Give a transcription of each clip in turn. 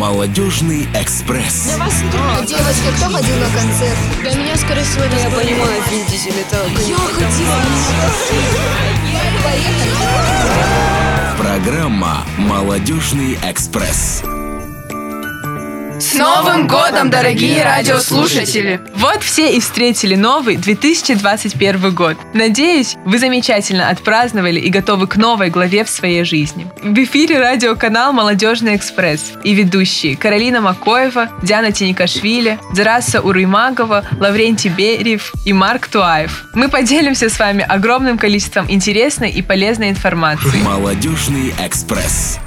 Молодежный экспресс. Девочки, кто ходил на концерт? Для меня, скорее всего, это Я понимаю, Вин Дизель, это... Я ходила. Поехали. Программа «Молодежный экспресс». Новым годом, дорогие радиослушатели! Вот все и встретили новый 2021 год. Надеюсь, вы замечательно отпраздновали и готовы к новой главе в своей жизни. В эфире радиоканал «Молодежный экспресс» и ведущие Каролина Макоева, Диана Тиникашвили, Зараса Уруймагова, Лаврентий Берев и Марк Туаев. Мы поделимся с вами огромным количеством интересной и полезной информации. «Молодежный экспресс».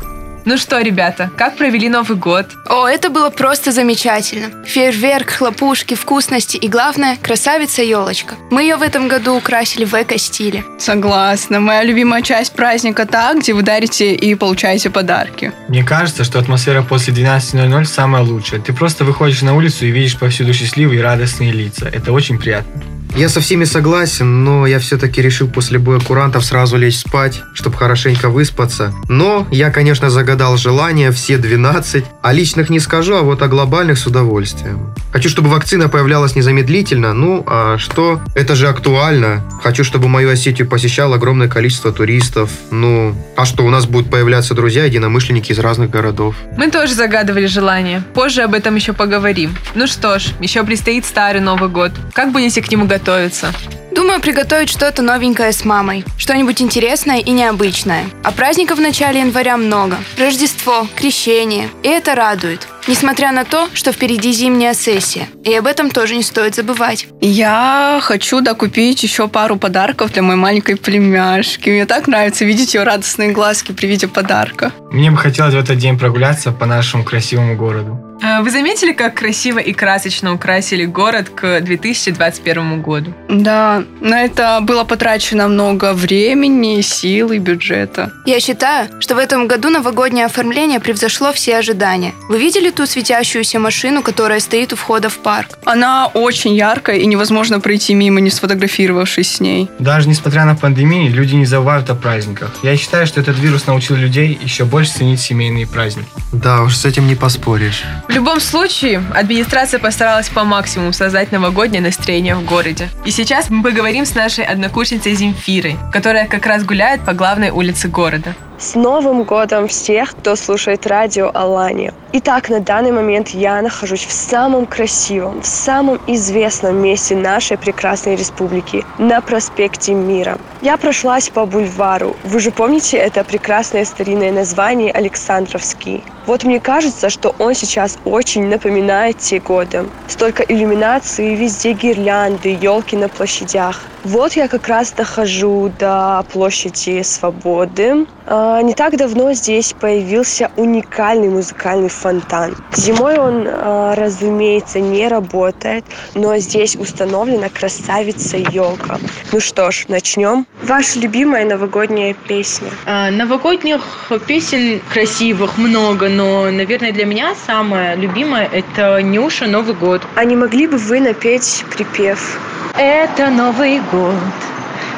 Ну что, ребята, как провели Новый год? О, это было просто замечательно. Фейерверк, хлопушки, вкусности и, главное, красавица-елочка. Мы ее в этом году украсили в эко-стиле. Согласна. Моя любимая часть праздника та, где вы дарите и получаете подарки. Мне кажется, что атмосфера после 12.00 самая лучшая. Ты просто выходишь на улицу и видишь повсюду счастливые и радостные лица. Это очень приятно. Я со всеми согласен, но я все-таки решил после боя курантов сразу лечь спать, чтобы хорошенько выспаться. Но я, конечно, загадал желание все 12. О личных не скажу, а вот о глобальных с удовольствием. Хочу, чтобы вакцина появлялась незамедлительно. Ну, а что? Это же актуально. Хочу, чтобы мою Осетию посещало огромное количество туристов. Ну, а что, у нас будут появляться друзья, единомышленники из разных городов. Мы тоже загадывали желание. Позже об этом еще поговорим. Ну что ж, еще предстоит старый Новый год. Как будете к нему готовиться? Думаю, приготовить что-то новенькое с мамой. Что-нибудь интересное и необычное. А праздников в начале января много. Рождество, крещение. И это радует. Несмотря на то, что впереди зимняя сессия. И об этом тоже не стоит забывать. Я хочу докупить еще пару подарков для моей маленькой племяшки. Мне так нравится видеть ее радостные глазки при виде подарка. Мне бы хотелось в этот день прогуляться по нашему красивому городу. Э, Вы заметили, как красиво и красочно украсили город к 2021 году? Да, на это было потрачено много времени, сил и бюджета. Я считаю, что в этом году новогоднее оформление превзошло все ожидания. Вы видели ту светящуюся машину, которая стоит у входа в парк? Она очень яркая, и невозможно пройти мимо, не сфотографировавшись с ней. Даже несмотря на пандемию, люди не забывают о праздниках. Я считаю, что этот вирус научил людей еще больше ценить семейные праздники. Да уж, с этим не поспоришь. В любом случае, администрация постаралась по максимуму создать новогоднее настроение в городе. И сейчас мы поговорим с нашей однокурсницей Земфирой, которая как раз гуляет по главной улице города. С Новым годом всех, кто слушает радио Алания. Итак, на данный момент я нахожусь в самом красивом, в самом известном месте нашей прекрасной республики, на проспекте Мира. Я прошлась по бульвару. Вы же помните это прекрасное старинное название Александровский? Вот мне кажется, что он сейчас очень напоминает те годы. Столько иллюминации, везде гирлянды, елки на площадях. Вот я как раз дохожу до площади Свободы. А, Не так давно здесь появился уникальный музыкальный фонтан. Зимой он, а, разумеется, не работает, но здесь установлена красавица елка. Ну что ж, начнем. Ваша любимая новогодняя песня? А, Новогодних песен красивых много, но, наверное, для меня самая любимая – это Нюша «Новый год». А не могли бы вы напеть припев? Это Новый год,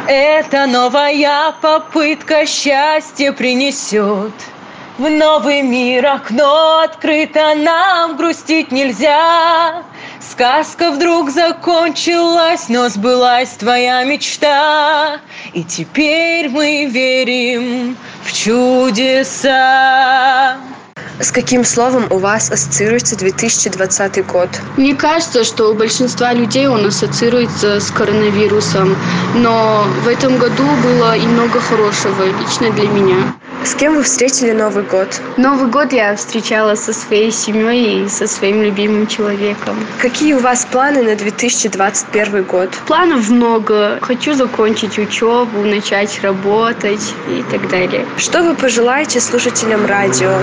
это новая попытка счастья принесет. В новый мир окно открыто, нам грустить нельзя. Сказка вдруг закончилась, но сбылась твоя мечта. И теперь мы верим в чудеса. С каким словом у вас ассоциируется 2020 год? Мне кажется, что у большинства людей он ассоциируется с коронавирусом, но в этом году было и много хорошего лично для меня. С кем вы встретили Новый год? Новый год я встречала со своей семьей и со своим любимым человеком. Какие у вас планы на 2021 год? Планов много. Хочу закончить учебу, начать работать и так далее. Что вы пожелаете слушателям радио?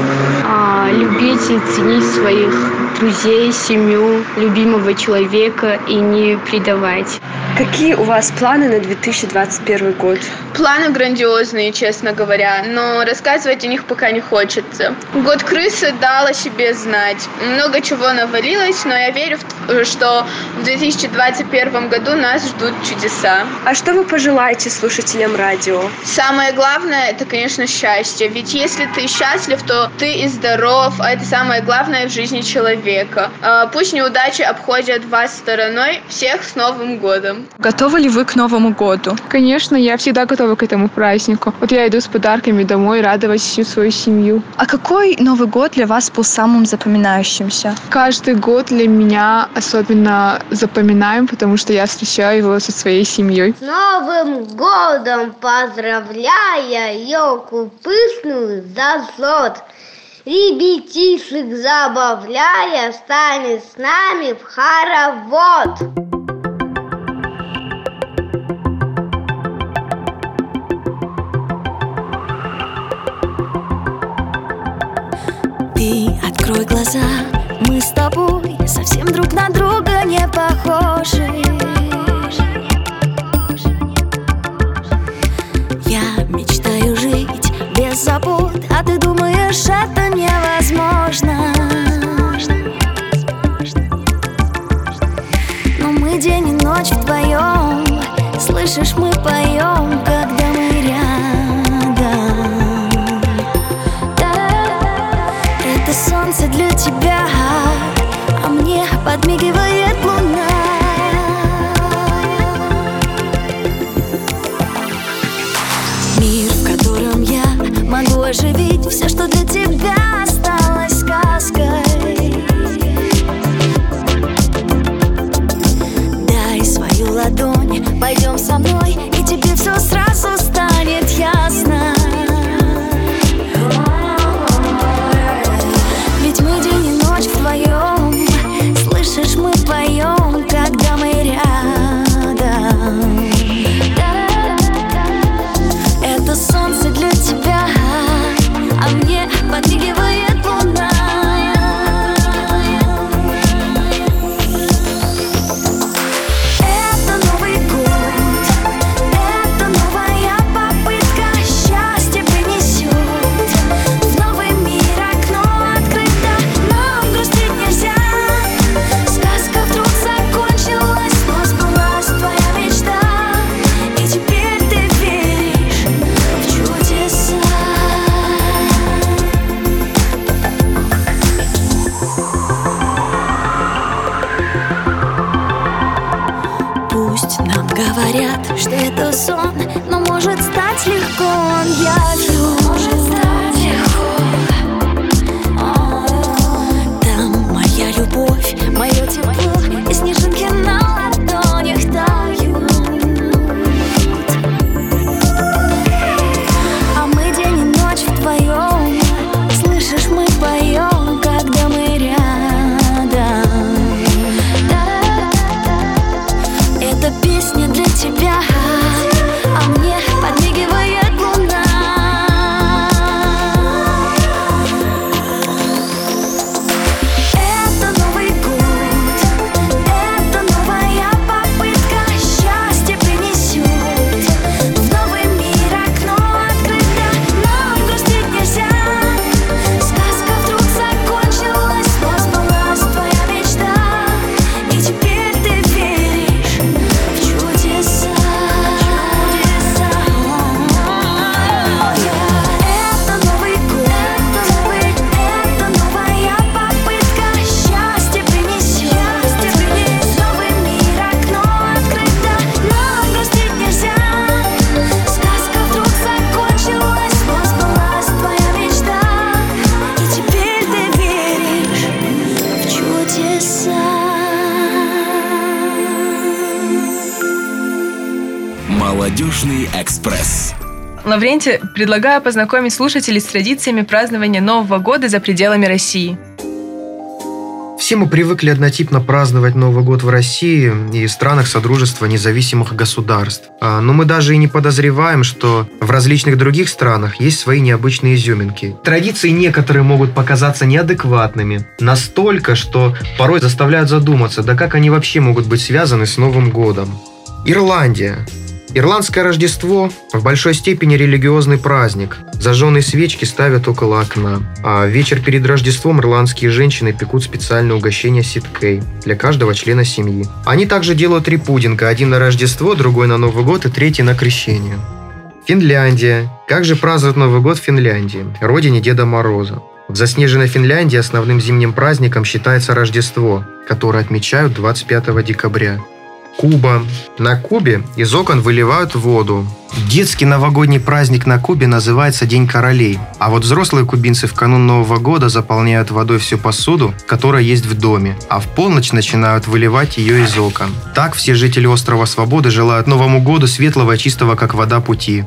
А, любить и ценить своих друзей, семью, любимого человека и не предавать. Какие у вас планы на 2021 год? Планы грандиозные, честно говоря, но рассказывать о них пока не хочется. Год крысы дал о себе знать. Много чего навалилось, но я верю, в- что в 2021 году нас ждут чудеса. А что вы пожелаете слушателям радио? Самое главное, это, конечно, счастье. Ведь если ты счастлив, то ты и здоров, а это самое главное в жизни человека. А, Пусть неудачи обходят вас стороной. Всех с Новым годом! Готовы ли вы к Новому году? Конечно, я всегда готова к этому празднику. Вот я иду с подарками домой радовать всю свою семью. А какой Новый год для вас был самым запоминающимся? Каждый год для меня особенно запоминаем, потому что я встречаю его со своей семьей. С Новым годом поздравляя, елку пышную за злот. Ребятишек забавляя, стань с нами в хоровод. Ты открой глаза, мы с тобой совсем друг на друга не похожи. Я мечтаю жить без забот, а ты думаешь, это невозможно. Но мы день и ночь вдвоем, слышишь, мы поем, когда для тебя, а мне подмигивает луна. Мир, в котором я могу оживить все, что для тебя осталось сказкой. Дай свою ладонь, пойдем со мной, предлагаю познакомить слушателей с традициями празднования Нового года за пределами России. Все мы привыкли однотипно праздновать Новый год в России и странах Содружества независимых государств. А, Но мы даже и не подозреваем, что в различных других странах есть свои необычные изюминки. Традиции некоторые могут показаться неадекватными. Настолько, что порой заставляют задуматься, да как они вообще могут быть связаны с Новым годом. Ирландия. Ирландское Рождество в большой степени религиозный праздник. Зажженные свечки ставят около окна. А вечер перед Рождеством ирландские женщины пекут специальное угощение ситкей для каждого члена семьи. Они также делают три пудинга. Один на Рождество, другой на Новый год и третий на Крещение. Финляндия. Как же празднуют Новый год в Финляндии, родине Деда Мороза? В заснеженной Финляндии основным зимним праздником считается Рождество, которое отмечают 25 декабря. Куба. На Кубе из окон выливают воду. Детский новогодний праздник на Кубе называется День королей. А вот взрослые кубинцы в канун Нового года заполняют водой всю посуду, которая есть в доме, а в полночь начинают выливать ее из окон. Так все жители острова Свободы желают Новому году светлого и чистого, как вода пути.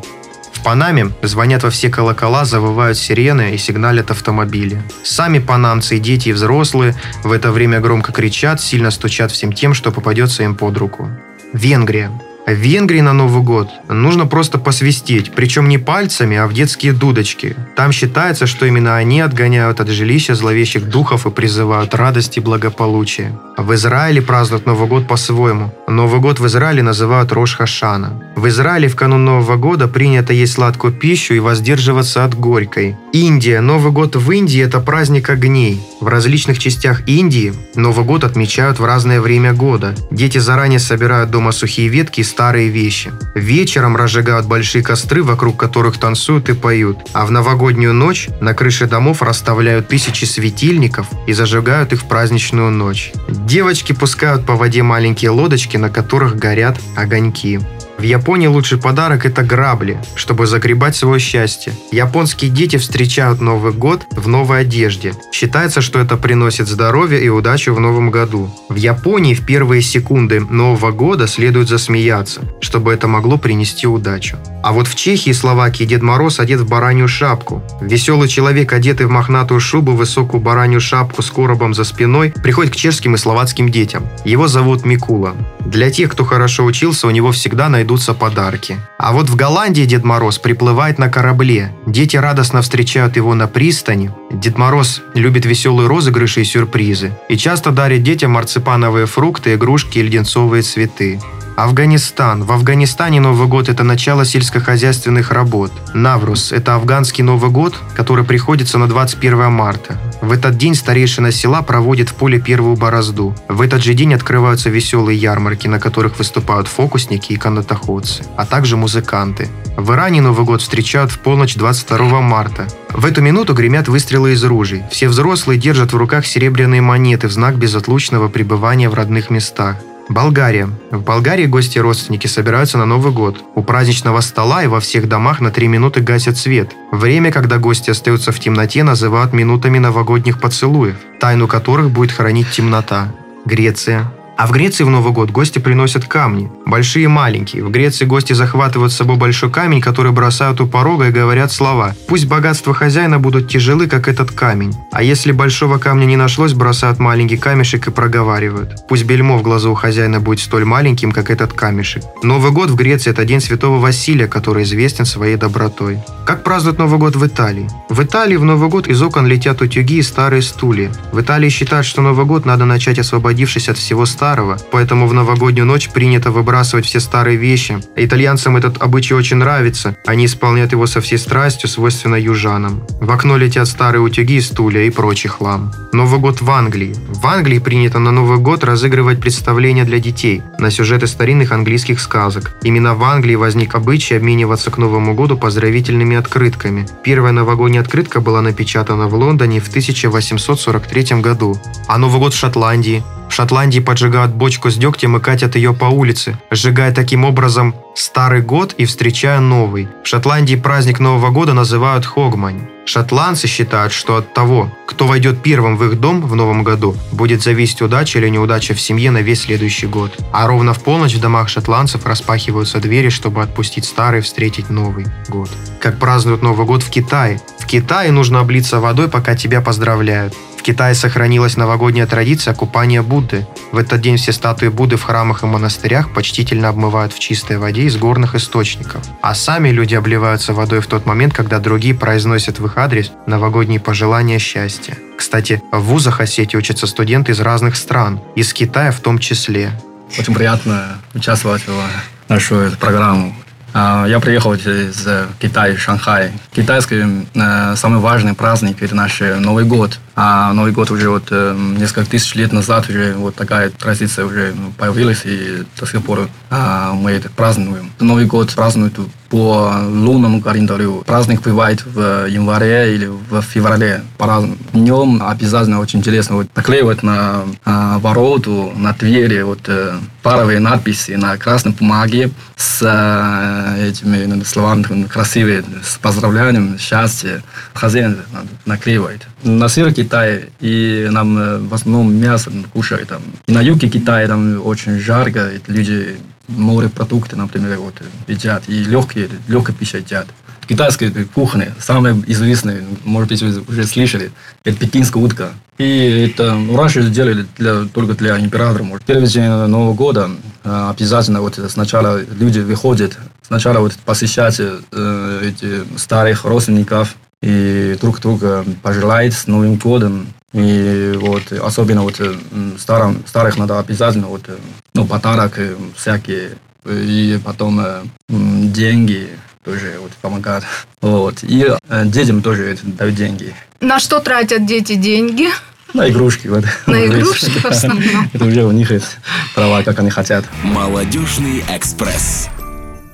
Панаме звонят во все колокола, завывают сирены и сигналят автомобили. Сами панамцы дети и взрослые в это время громко кричат, сильно стучат всем тем, что попадется им под руку. Венгрия. В Венгрии на Новый год нужно просто посвистеть, причем не пальцами, а в детские дудочки. Там считается, что именно они отгоняют от жилища зловещих духов и призывают радость и благополучие. В Израиле празднуют Новый год по-своему. Новый год в Израиле называют Рош Хашана. В Израиле в канун Нового года принято есть сладкую пищу и воздерживаться от горькой. Индия. Новый год в Индии – это праздник огней. В различных частях Индии Новый год отмечают в разное время года. Дети заранее собирают дома сухие ветки и старые вещи. Вечером разжигают большие костры, вокруг которых танцуют и поют. А в новогоднюю ночь на крыше домов расставляют тысячи светильников и зажигают их в праздничную ночь. Девочки пускают по воде маленькие лодочки, на которых горят огоньки. В Японии лучший подарок – это грабли, чтобы загребать свое счастье. Японские дети встречают Новый год в новой одежде. Считается, что это приносит здоровье и удачу в новом году. В Японии в первые секунды Нового года следует засмеяться, чтобы это могло принести удачу. А вот в Чехии и Словакии Дед Мороз одет в баранью шапку. Веселый человек, одетый в мохнатую шубу, высокую баранью шапку с коробом за спиной, приходит к чешским и словацким детям. Его зовут Микула. Для тех, кто хорошо учился, у него всегда найдутся подарки. А вот в Голландии Дед Мороз приплывает на корабле. Дети радостно встречают его на пристани. Дед Мороз любит веселые розыгрыши и сюрпризы. И часто дарит детям марципановые фрукты, игрушки и леденцовые цветы. Афганистан. В Афганистане Новый год – это начало сельскохозяйственных работ. Наврус – это афганский Новый год, который приходится на 21 марта. В этот день старейшина села проводит в поле первую борозду. В этот же день открываются веселые ярмарки, на которых выступают фокусники и канатоходцы, а также музыканты. В Иране Новый год встречают в полночь 22 марта. В эту минуту гремят выстрелы из ружей. Все взрослые держат в руках серебряные монеты в знак безотлучного пребывания в родных местах. Болгария. В Болгарии гости и родственники собираются на Новый год. У праздничного стола и во всех домах на три минуты гасят свет. Время, когда гости остаются в темноте, называют минутами новогодних поцелуев, тайну которых будет хранить темнота. Греция. А в Греции в Новый год гости приносят камни, большие и маленькие. В Греции гости захватывают с собой большой камень, который бросают у порога и говорят слова «Пусть богатства хозяина будут тяжелы, как этот камень». А если большого камня не нашлось, бросают маленький камешек и проговаривают «Пусть бельмо в глазу у хозяина будет столь маленьким, как этот камешек». Новый год в Греции – это день святого Василия, который известен своей добротой. Как празднуют Новый год в Италии? В Италии в Новый год из окон летят утюги и старые стулья. В Италии считают, что Новый год надо начать освободившись от всего старого, поэтому в новогоднюю ночь принято выбрасывать все старые вещи. Итальянцам этот обычай очень нравится, они исполняют его со всей страстью, свойственно южанам. В окно летят старые утюги, стулья и прочий хлам. Новый год в Англии. В Англии принято на Новый год разыгрывать представления для детей на сюжеты старинных английских сказок. Именно в Англии возник обычай обмениваться к Новому году поздравительными открытками. Первая новогодняя открытка была напечатана в Лондоне в 1843 году. А Новый год в Шотландии. Шотландии поджигают бочку с дегтем и катят ее по улице, сжигая таким образом старый год и встречая новый. В Шотландии праздник Нового года называют Хогмань. Шотландцы считают, что от того, кто войдет первым в их дом в новом году, будет зависеть удача или неудача в семье на весь следующий год. А ровно в полночь в домах шотландцев распахиваются двери, чтобы отпустить старый и встретить Новый год. Как празднуют Новый год в Китае. В Китае нужно облиться водой, пока тебя поздравляют. В Китае сохранилась новогодняя традиция купания Будды. В этот день все статуи Будды в храмах и монастырях почтительно обмывают в чистой воде из горных источников. А сами люди обливаются водой в тот момент, когда другие произносят в их адрес новогодние пожелания счастья. Кстати, в вузах Осетии учатся студенты из разных стран, из Китая в том числе. Очень приятно участвовать в нашу программу. А, Я приехал из Китая, Шанхай. Китайский э, самый важный праздник – это наш Новый год. А Новый год уже вот э, несколько тысяч лет назад уже вот такая традиция уже ну, появилась, и до сих пор а, мы это празднуем. Новый год празднуют по лунному календарю. Праздник бывает в январе или в феврале. По-разному. Днем обязательно очень интересно вот, наклеивать на а, вороту, на двери вот э, паровые надписи на красной бумаге с э, этими ну, словами красивые, с поздравлением, счастье. Хозяин наклеивает. На севере Китая, и нам э, в основном мясо кушают там. И на юге Китая там очень жарко, и люди морепродукты, например, вот, едят, и легкие, легкая пища едят. Китайская кухня, самая известная, может быть, вы уже слышали, это пекинская утка. И это ну, раньше делали для, только для императора. Может. Первый день Нового года э, обязательно вот сначала люди выходят, сначала вот посещать э, эти старых родственников, и друг друга пожелает с Новым годом. И вот особенно вот э, старым, старых надо обязательно вот, э, ну, подарок э, всякие. И потом э, деньги тоже вот помогают. Вот. И э, детям тоже это дают деньги. На что тратят дети деньги? На игрушки. Вот. На игрушки в основном. Это уже у них есть права, как они хотят. Молодежный экспресс.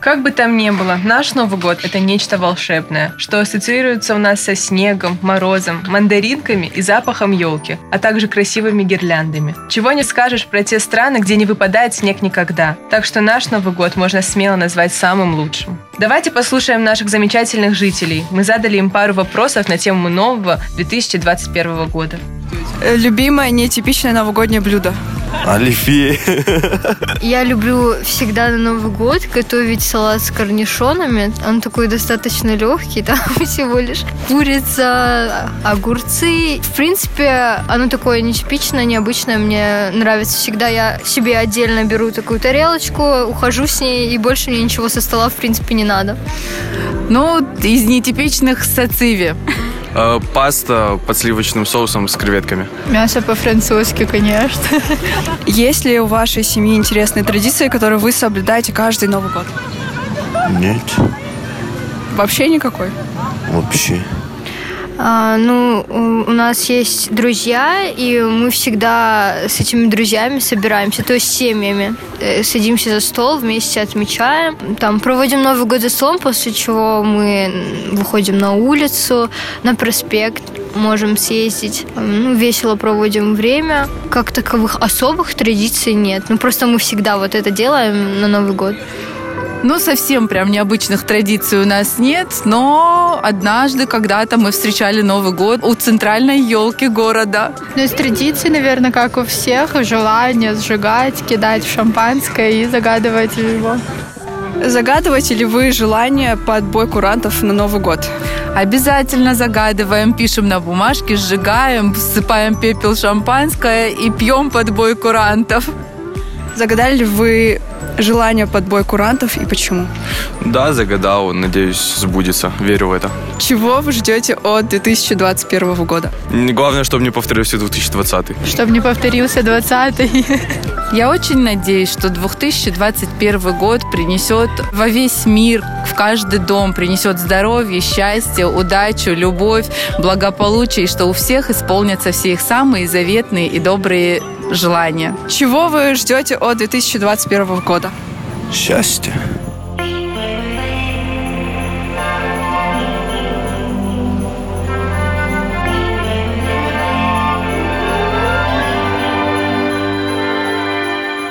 Как бы там ни было, наш Новый год – это нечто волшебное, что ассоциируется у нас со снегом, морозом, мандаринками и запахом елки, а также красивыми гирляндами. Чего не скажешь про те страны, где не выпадает снег никогда. Так что наш Новый год можно смело назвать самым лучшим. Давайте послушаем наших замечательных жителей. Мы задали им пару вопросов на тему нового 2021 года. Э, Любимое нетипичное новогоднее блюдо. Оливье. Я люблю всегда на Новый год готовить салат с корнишонами. Он такой достаточно легкий, там всего лишь курица, огурцы. В принципе, оно такое нетипичное, необычное. Мне нравится всегда. Я себе отдельно беру такую тарелочку, ухожу с ней, и больше мне ничего со стола, в принципе, не надо. Ну, из нетипичных сациви. Э, Паста под сливочным соусом с креветками. Мясо по-французски, конечно. Есть ли у вашей семьи интересные традиции, которые вы соблюдаете каждый Новый год? Нет, Вообще никакой? вообще. А, ну, у нас есть друзья, и мы всегда с этими друзьями собираемся, то есть семьями. Э, Садимся за стол, вместе отмечаем. Там проводим Новый год за столом, после чего мы выходим на улицу, на проспект, можем съездить. Ну, весело проводим время. Как таковых особых традиций нет. Ну, просто мы всегда вот это делаем на Новый год. Ну, совсем прям необычных традиций у нас нет, но однажды когда-то мы встречали Новый год у центральной елки города. Ну, из традиций, наверное, как у всех, желание сжигать, кидать в шампанское и загадывать его. Загадываете ли вы желание по отбой курантов на Новый год? Обязательно загадываем, пишем на бумажке, сжигаем, всыпаем пепел шампанское и пьем под бой курантов. Загадали ли вы желание под бой курантов и почему? Да, загадал, надеюсь, сбудется. Верю в это. Чего вы ждете от 2021 года? Главное, чтобы не повторился 2020. Чтобы не повторился 20-й. Я очень надеюсь, что 2021 год принесет во весь мир, в каждый дом, принесет здоровье, счастье, удачу, любовь, благополучие, и что у всех исполнятся все их самые заветные и добрые желания. Чего вы ждете от 2021 года? Счастье.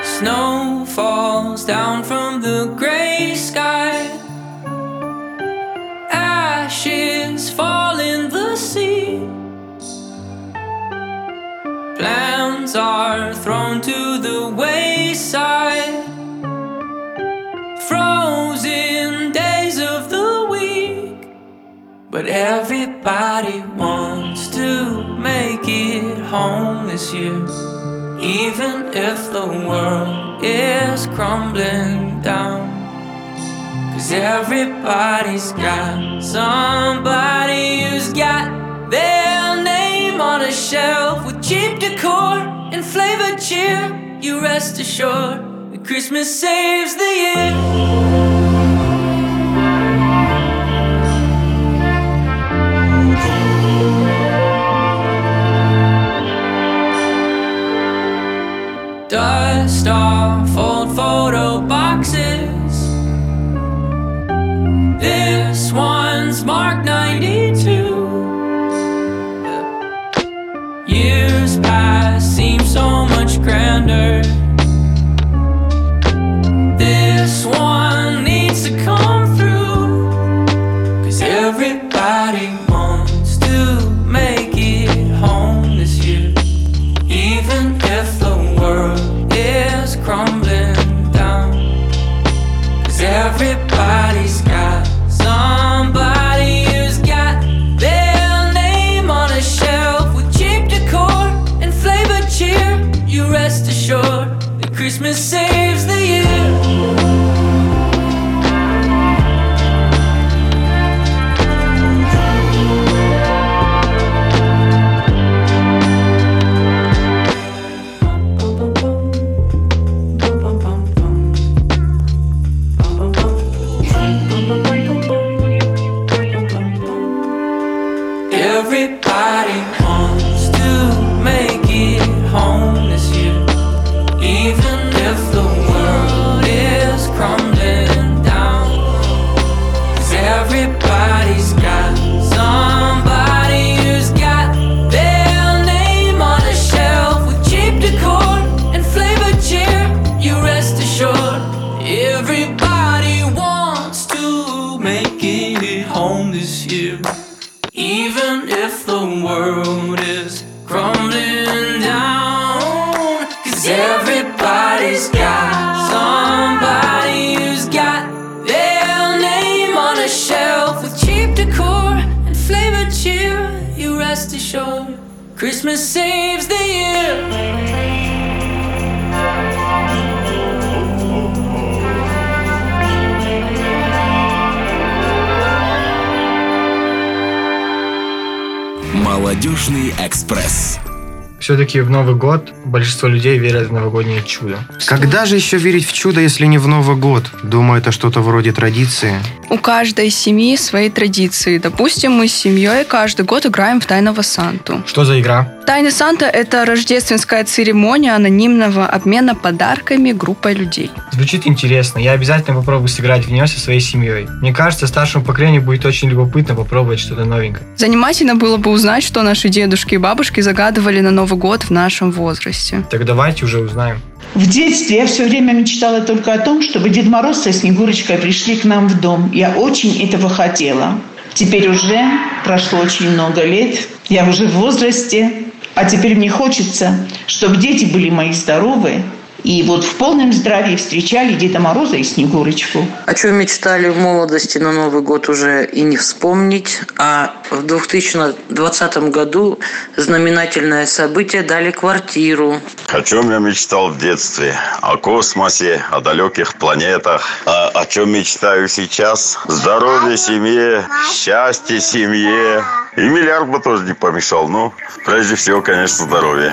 Snow falls down from the gray sky. Ashes fall in the sea. Plans are thrown to the wayside. Frozen days of the week. But everybody wants to make it home this year. Even if the world is crumbling down. Cause everybody's got somebody who's got their on a shelf with cheap decor and flavored cheer. You rest assured that Christmas saves the year. Dust off old photo boxes. This one's marked Молодежный экспресс. Все-таки в Новый год большинство людей верят в новогоднее чудо. Когда же еще верить в чудо, если не в Новый год? Думаю, это что-то вроде традиции. У каждой семьи свои традиции. Допустим, мы с семьей каждый год играем в Тайного Санту. Что за игра? Тайный Санта – это рождественская церемония анонимного обмена подарками группой людей. Звучит интересно. Я обязательно попробую сыграть в нее со своей семьей. Мне кажется, старшему поколению будет очень любопытно попробовать что-то новенькое. Занимательно было бы узнать, что наши дедушки и бабушки загадывали на Новый год в нашем возрасте. Так давайте уже узнаем. В детстве я все время мечтала только о том, чтобы Дед Мороз со Снегурочкой пришли к нам в дом. Я очень этого хотела. Теперь уже прошло очень много лет. Я уже в возрасте. А теперь мне хочется, чтобы дети были мои здоровые. И вот в полном здравии встречали Деда Мороза и Снегурочку. О чем мечтали в молодости на Новый год уже и не вспомнить. А в 2020 году знаменательное событие дали квартиру. О чем я мечтал в детстве? О космосе, о далеких планетах. А о чем мечтаю сейчас? Здоровье семье, счастье семье. И миллиард бы тоже не помешал. Ну, прежде всего, конечно, здоровье.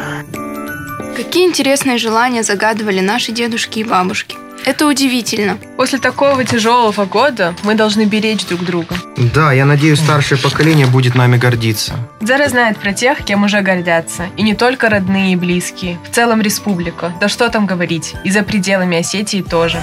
Какие интересные желания загадывали наши дедушки и бабушки. Это удивительно. После такого тяжелого года мы должны беречь друг друга. Да, я надеюсь, старшее поколение будет нами гордиться. Зара знает про тех, кем уже гордятся. И не только родные и близкие. В целом республика. Да что там говорить. И за пределами Осетии тоже.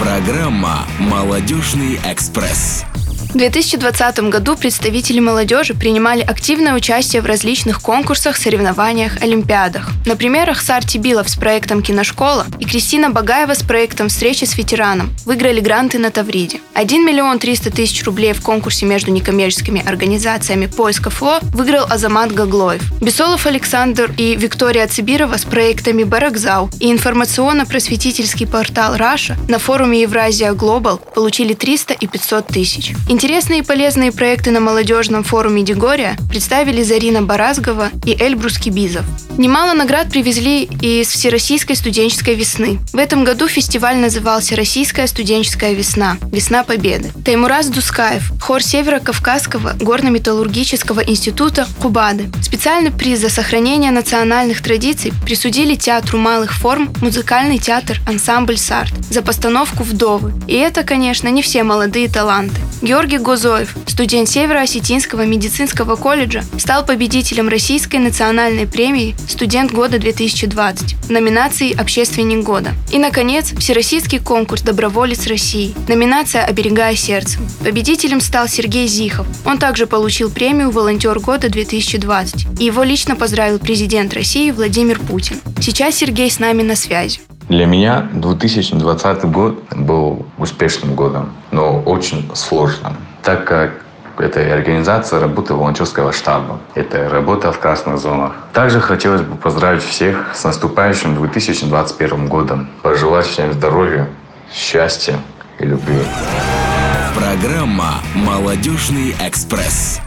Программа «Молодежный экспресс». В 2020 году представители молодежи принимали активное участие в различных конкурсах, соревнованиях, олимпиадах. Например, Ахсар Тибилов с проектом «Киношкола» и Кристина Багаева с проектом «Встреча с ветераном» выиграли гранты на Тавриде. 1 миллион 300 тысяч рублей в конкурсе между некоммерческими организациями «Поиска ФЛО» выиграл Азамат Гаглоев. Бесолов Александр и Виктория Цибирова с проектами «Баракзау» и информационно-просветительский портал «Раша» на форуме Евразия Глобал получили 300 и 500 тысяч. Интересные и полезные проекты на молодежном форуме Дегория представили Зарина Баразгова и Эльбрус Кибизов. Немало наград привезли и из Всероссийской студенческой весны. В этом году фестиваль назывался «Российская студенческая весна. Весна Победы». Таймураз Дускаев, хор Северо-Кавказского горно-металлургического института Кубады. Специальный приз за сохранение национальных традиций присудили Театру малых форм музыкальный театр «Ансамбль Сарт» за постановку «Вдовы». И это, конечно, не все молодые таланты. Георгий Гозоев, студент Северо-Осетинского медицинского колледжа, стал победителем Российской национальной премии «Студент года 2020» в номинации «Общественник года». И, наконец, Всероссийский конкурс «Доброволец России», номинация «Оберегая сердце». Победителем стал Сергей Зихов. Он также получил премию «Волонтер года 2020». И его лично поздравил президент России Владимир Путин. Сейчас Сергей с нами на связи. Для меня 2020 год был успешным годом, но очень сложным, так как это организация работы волонтерского штаба. Это работа в красных зонах. Также хотелось бы поздравить всех с наступающим 2021 годом. Пожелать всем здоровья, счастья и любви. Программа «Молодежный экспресс».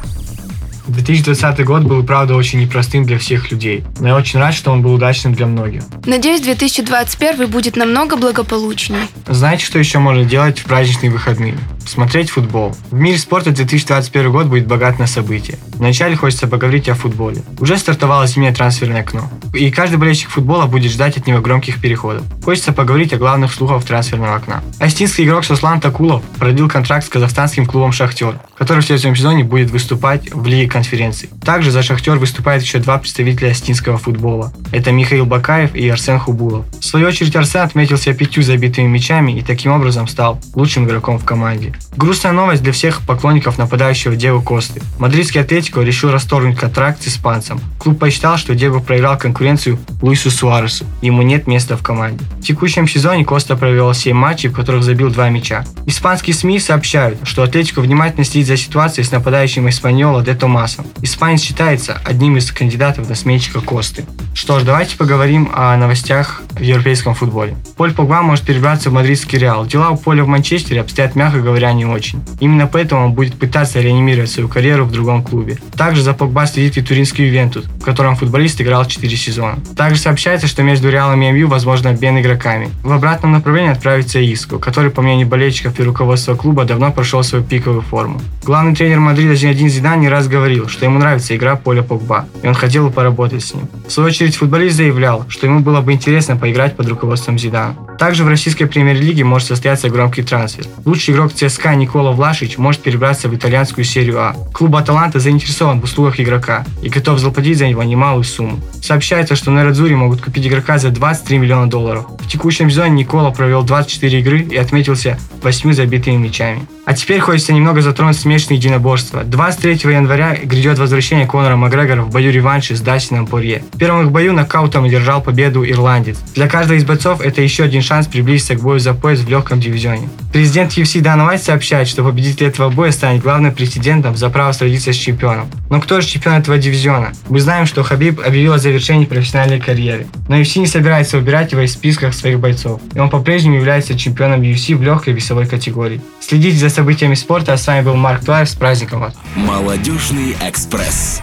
2020 год был, правда, очень непростым для всех людей, но я очень рад, что он был удачным для многих. Надеюсь, 2021 будет намного благополучнее. Знаете, что еще можно делать в праздничные выходные? Смотреть футбол. В мире спорта 2021 год будет богат на события. Вначале хочется поговорить о футболе. Уже стартовало зимнее трансферное окно. И каждый болельщик футбола будет ждать от него громких переходов. Хочется поговорить о главных слухах трансферного окна. Астинский игрок Сослан Такулов продлил контракт с казахстанским клубом «Шахтер», который в следующем сезоне будет выступать в Лиге конференций. Также за «Шахтер» выступают еще два представителя астинского футбола. Это Михаил Бакаев и Арсен Хубулов. В свою очередь Арсен отметился пятью забитыми мячами и таким образом стал лучшим игроком в команде. Грустная новость для всех поклонников нападающего Диего Косты. Мадридский Атлетико решил расторгнуть контракт с испанцем. Клуб посчитал, что Диего проиграл конкуренцию Луису Суаресу. Ему нет места в команде. В текущем сезоне Коста провел 7 матчей, в которых забил 2 мяча. Испанские СМИ сообщают, что Атлетико внимательно следит за ситуацией с нападающим Испаньола Де Томасом. Испанец считается одним из кандидатов на сменщика Косты. Что ж, давайте поговорим о новостях в европейском футболе. Поль Погба может перебраться в мадридский Реал. Дела у Поля в Манчестере обстоят, мягко говоря, не очень. Именно поэтому он будет пытаться реанимировать свою карьеру в другом клубе. Также за Погба следит и туринский Ювентус, в котором футболист играл 4 сезона. Также сообщается, что между Реалом и МЮ возможно обмен игроками. В обратном направлении отправится Иску, который, по мнению болельщиков и руководства клуба, давно прошел свою пиковую форму. Главный тренер Мадрида Зинедин Зидан не раз говорил, что ему нравится игра Поля Погба, и он хотел бы поработать с ним. В свою очередь футболист заявлял, что ему было бы интересно поиграть под руководством Зидана. Также в российской премьер-лиге может состояться громкий трансфер. Лучший игрок ЦСКА Никола Влашич может перебраться в итальянскую серию А. Клуб Аталанта заинтересован в услугах игрока и готов заплатить за него немалую сумму. Сообщается, что на Радзуре могут купить игрока за 23 миллиона долларов. В текущем сезоне Никола провел 24 игры и отметился 8 забитыми мячами. А теперь хочется немного затронуть смешанные единоборства. 23 января грядет возвращение Конора Макгрегора в бою реванше с Дастином Порье. В первом их бою нокаутом одержал победу ирландец. Для каждого из бойцов это еще один шанс приблизиться к бою за пояс в легком дивизионе. Президент UFC Дана Уайт сообщает, что победитель этого боя станет главным претендентом за право сразиться с чемпионом. Но кто же чемпион этого дивизиона? Мы знаем, что Хабиб объявил о завершении профессиональной карьеры. Но UFC не собирается убирать его из списков своих бойцов. И он по-прежнему является чемпионом UFC в легкой весовой категории. Следите за событиями спорта. А с вами был Марк Туаев. С праздником вас. Молодежный экспресс.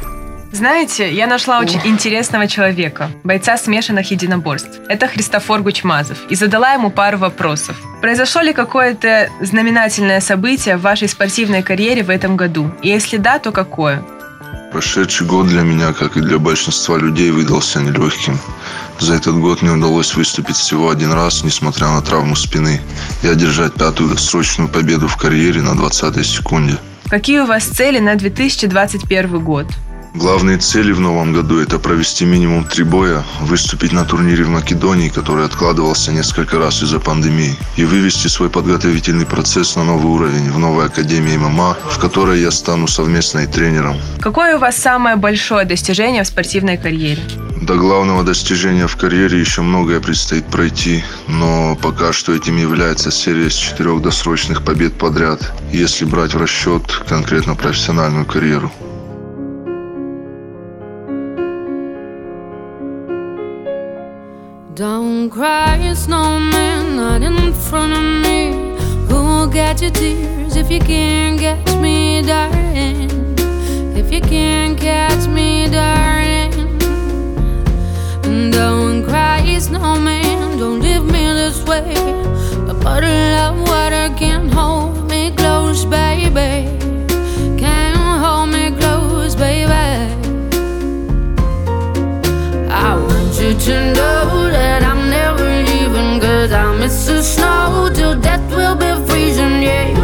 Знаете, я нашла очень интересного человека, бойца смешанных единоборств. Это Христофор Гучмазов. И задала ему пару вопросов. Произошло ли какое-то знаменательное событие в вашей спортивной карьере в этом году? И если да, то какое? Прошедший год для меня, как и для большинства людей, выдался нелегким. За этот год мне удалось выступить всего один раз, несмотря на травму спины, и одержать пятую срочную победу в карьере на 20-й секунде. Какие у вас цели на 2021 год? Главные цели в новом году – это провести минимум три боя, выступить на турнире в Македонии, который откладывался несколько раз из-за пандемии, и вывести свой подготовительный процесс на новый уровень в новой академии ММА, в которой я стану совместной тренером. Какое у вас самое большое достижение в спортивной карьере? До главного достижения в карьере еще многое предстоит пройти, но пока что этим является серия из четырех досрочных побед подряд, если брать в расчет конкретно профессиональную карьеру. Don't cry, snowman, not in front of me. Who'll catch your tears if you can't catch me, darling. If you can't catch me, darling. Don't cry, snowman. Don't leave me this way. A bottle of water can't hold me close, baby. I miss snow till death will be freezing. Yeah,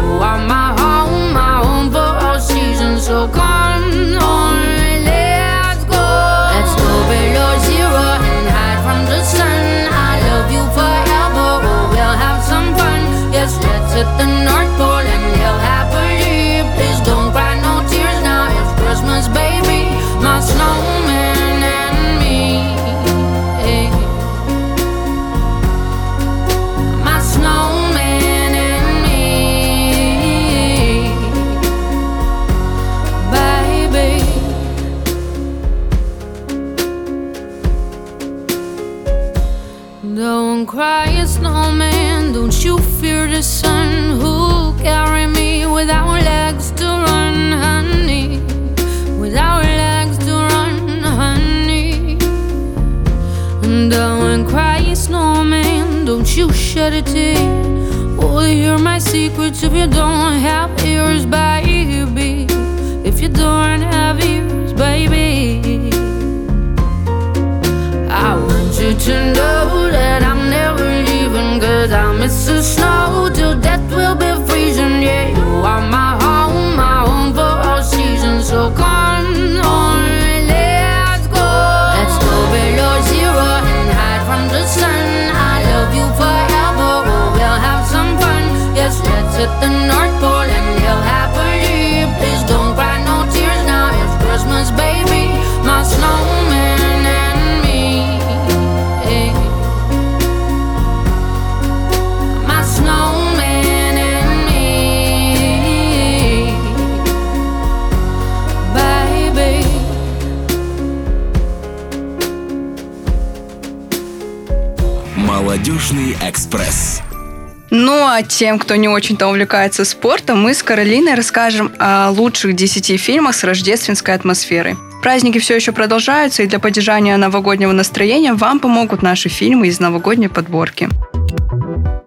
а тем, кто не очень-то увлекается спортом, мы с Каролиной расскажем о лучших 10 фильмах с рождественской атмосферой. Праздники все еще продолжаются, и для поддержания новогоднего настроения вам помогут наши фильмы из новогодней подборки.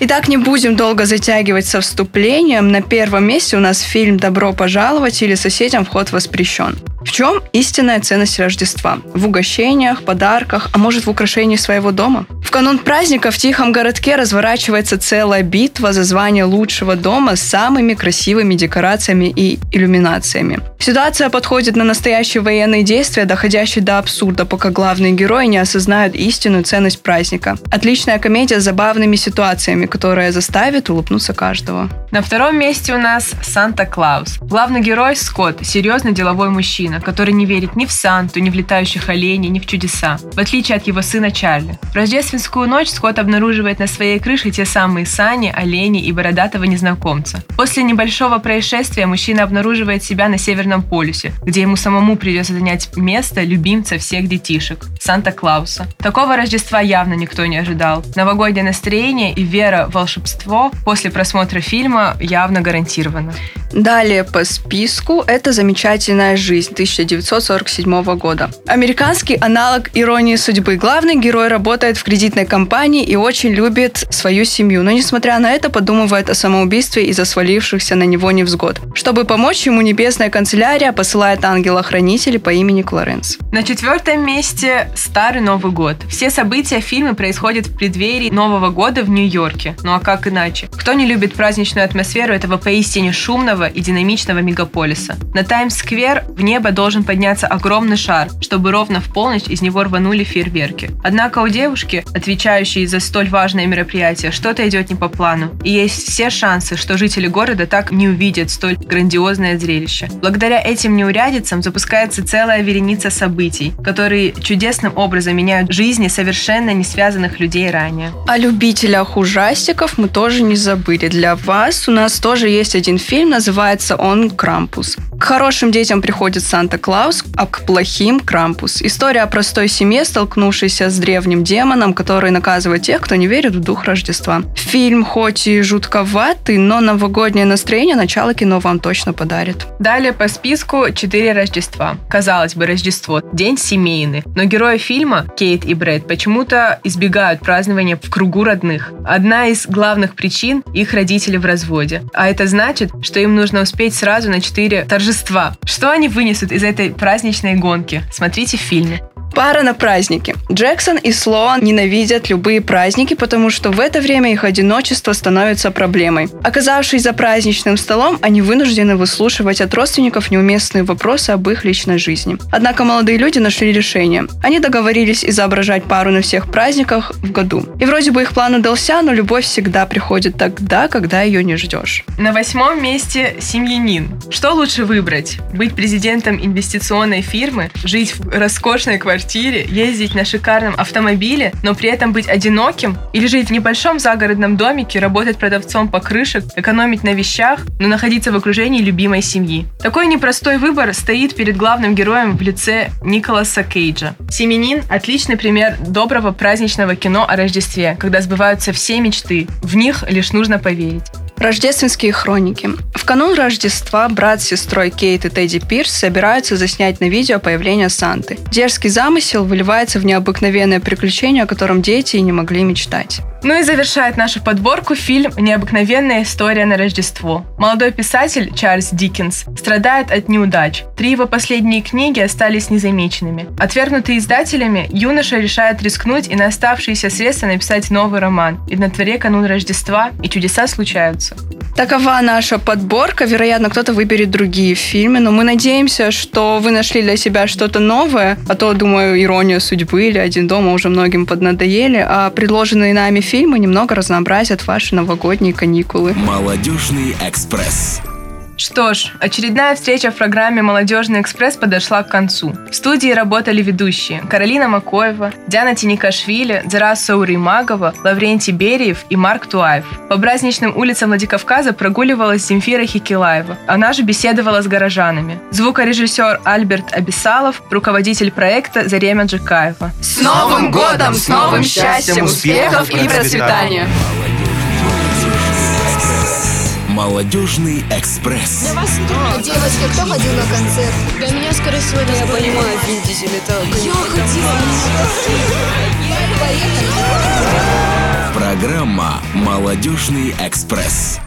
Итак, не будем долго затягивать со вступлением. На первом месте у нас фильм «Добро пожаловать» или «Соседям вход воспрещен». В чем истинная ценность Рождества? В угощениях, подарках, а может в украшении своего дома? В канун праздника в тихом городке разворачивается целая битва за звание лучшего дома с самыми красивыми декорациями и иллюминациями. Ситуация подходит на настоящие военные действия, доходящие до абсурда, пока главные герои не осознают истинную ценность праздника. Отличная комедия с забавными ситуациями, которая заставит улыбнуться каждого. На втором месте у нас Санта-Клаус. Главный герой Скотт – серьезный деловой мужчина, который не верит ни в Санту, ни в летающих оленей, ни в чудеса, в отличие от его сына Чарли. В рождественскую ночь Скотт обнаруживает на своей крыше те самые сани, олени и бородатого незнакомца. После небольшого происшествия мужчина обнаруживает себя на Северном полюсе, где ему самому придется занять место любимца всех детишек – Санта-Клауса. Такого Рождества явно никто не ожидал. Новогоднее настроение и вера в волшебство после просмотра фильма явно гарантировано. Далее по списку это «Замечательная жизнь» 1947 года. Американский аналог «Иронии судьбы». Главный герой работает в кредитной компании и очень любит свою семью, но несмотря на это подумывает о самоубийстве из-за свалившихся на него невзгод. Чтобы помочь ему, небесная канцелярия посылает ангела-хранителя по имени Клоренс. На четвертом месте Старый Новый год. Все события фильма происходят в преддверии Нового года в Нью-Йорке. Ну а как иначе? Кто не любит праздничную атмосферу этого поистине шумного и динамичного мегаполиса? На Таймс-сквер в небо должен подняться огромный шар, чтобы ровно в полночь из него рванули фейерверки. Однако у девушки, отвечающей за столь важное мероприятие, что-то идет не по плану. И есть все шансы, что жители города так не увидят столь грандиозное зрелище. Благодаря этим неурядицам запускается целая вереница событий, которые чудесным образом меняют жизни совершенно не связанных людей ранее. О любителях ужастиков мы тоже не забыли. Для вас у нас тоже есть один фильм, называется он «Крампус». К хорошим детям приходит Санта-Клаус, а к плохим – Крампус. История о простой семье, столкнувшейся с древним демоном, который наказывает тех, кто не верит в дух Рождества. Фильм хоть и жутковатый, но новогоднее настроение начало кино вам точно подарит. Далее по списку четыре Рождества. Казалось бы, Рождество – день семейный, но герои фильма, Кейт и Брэд, почему-то избегают празднования в кругу родных. Одна из главных причин – их родители в разводе. А это значит, что им нужно успеть сразу на четыре торжества. Что они вынесут из этой праздничной гонки? Смотрите в фильме. Пара на праздники. Джексон и Слоан ненавидят любые праздники, потому что в это время их одиночество становится проблемой. Оказавшись за праздничным столом, они вынуждены выслушивать от родственников неуместные вопросы об их личной жизни. Однако молодые люди нашли решение. Они договорились изображать пару на всех праздниках в году. И вроде бы их план удался, но любовь всегда приходит тогда, когда ее не ждешь. На восьмом месте семьянин. Что лучше выбрать? Быть президентом инвестиционной фирмы, жить в роскошной квартире, ездить на шикарном автомобиле, но при этом быть одиноким? Или жить в небольшом загородном домике, работать продавцом покрышек, экономить на вещах, но находиться в окружении любимой семьи? Такой непростой выбор стоит перед главным героем в лице Николаса Кейджа. «Семенин» — отличный пример доброго праздничного кино о Рождестве, когда сбываются все мечты. В них лишь нужно поверить. Рождественские хроники. В канун Рождества брат с сестрой Кейт и Тедди Пирс собираются заснять на видео появление Санты. Дерзкий замысел выливается в необыкновенное приключение, о котором дети и не могли мечтать. Ну и завершает нашу подборку фильм «Необыкновенная история на Рождество». Молодой писатель Чарльз Диккенс страдает от неудач. Три его последние книги остались незамеченными. Отвергнутый издателями, юноша решает рискнуть и на оставшиеся средства написать новый роман. И на дворе канун Рождества, и чудеса случаются. Такова наша подборка. Вероятно, кто-то выберет другие фильмы, но мы надеемся, что вы нашли для себя что-то новое, а то, думаю, «Ирония судьбы» или «Один дома» уже многим поднадоели, а предложенные нами фильмы немного разнообразят ваши новогодние каникулы. Молодежный экспресс. Что ж, очередная встреча в программе «Молодежный экспресс» подошла к концу. В студии работали ведущие Каролина Макоева, Диана Тиникашвили, Зара Сауримагова, Лаврентий Бериев и Марк Туаев. По праздничным улицам Владикавказа прогуливалась Земфира Хикилаева. Она же беседовала с горожанами. Звукорежиссер Альберт Абисалов, руководитель проекта Зарема Джикаева. С Новым годом! С новым счастьем, успехов и процветания! Молодежный экспресс. Девочки, кто ходил на концерт? Для меня, скорее всего, это Я понимаю, Вин Дизель, это... Я ходила. Программа «Молодежный экспресс».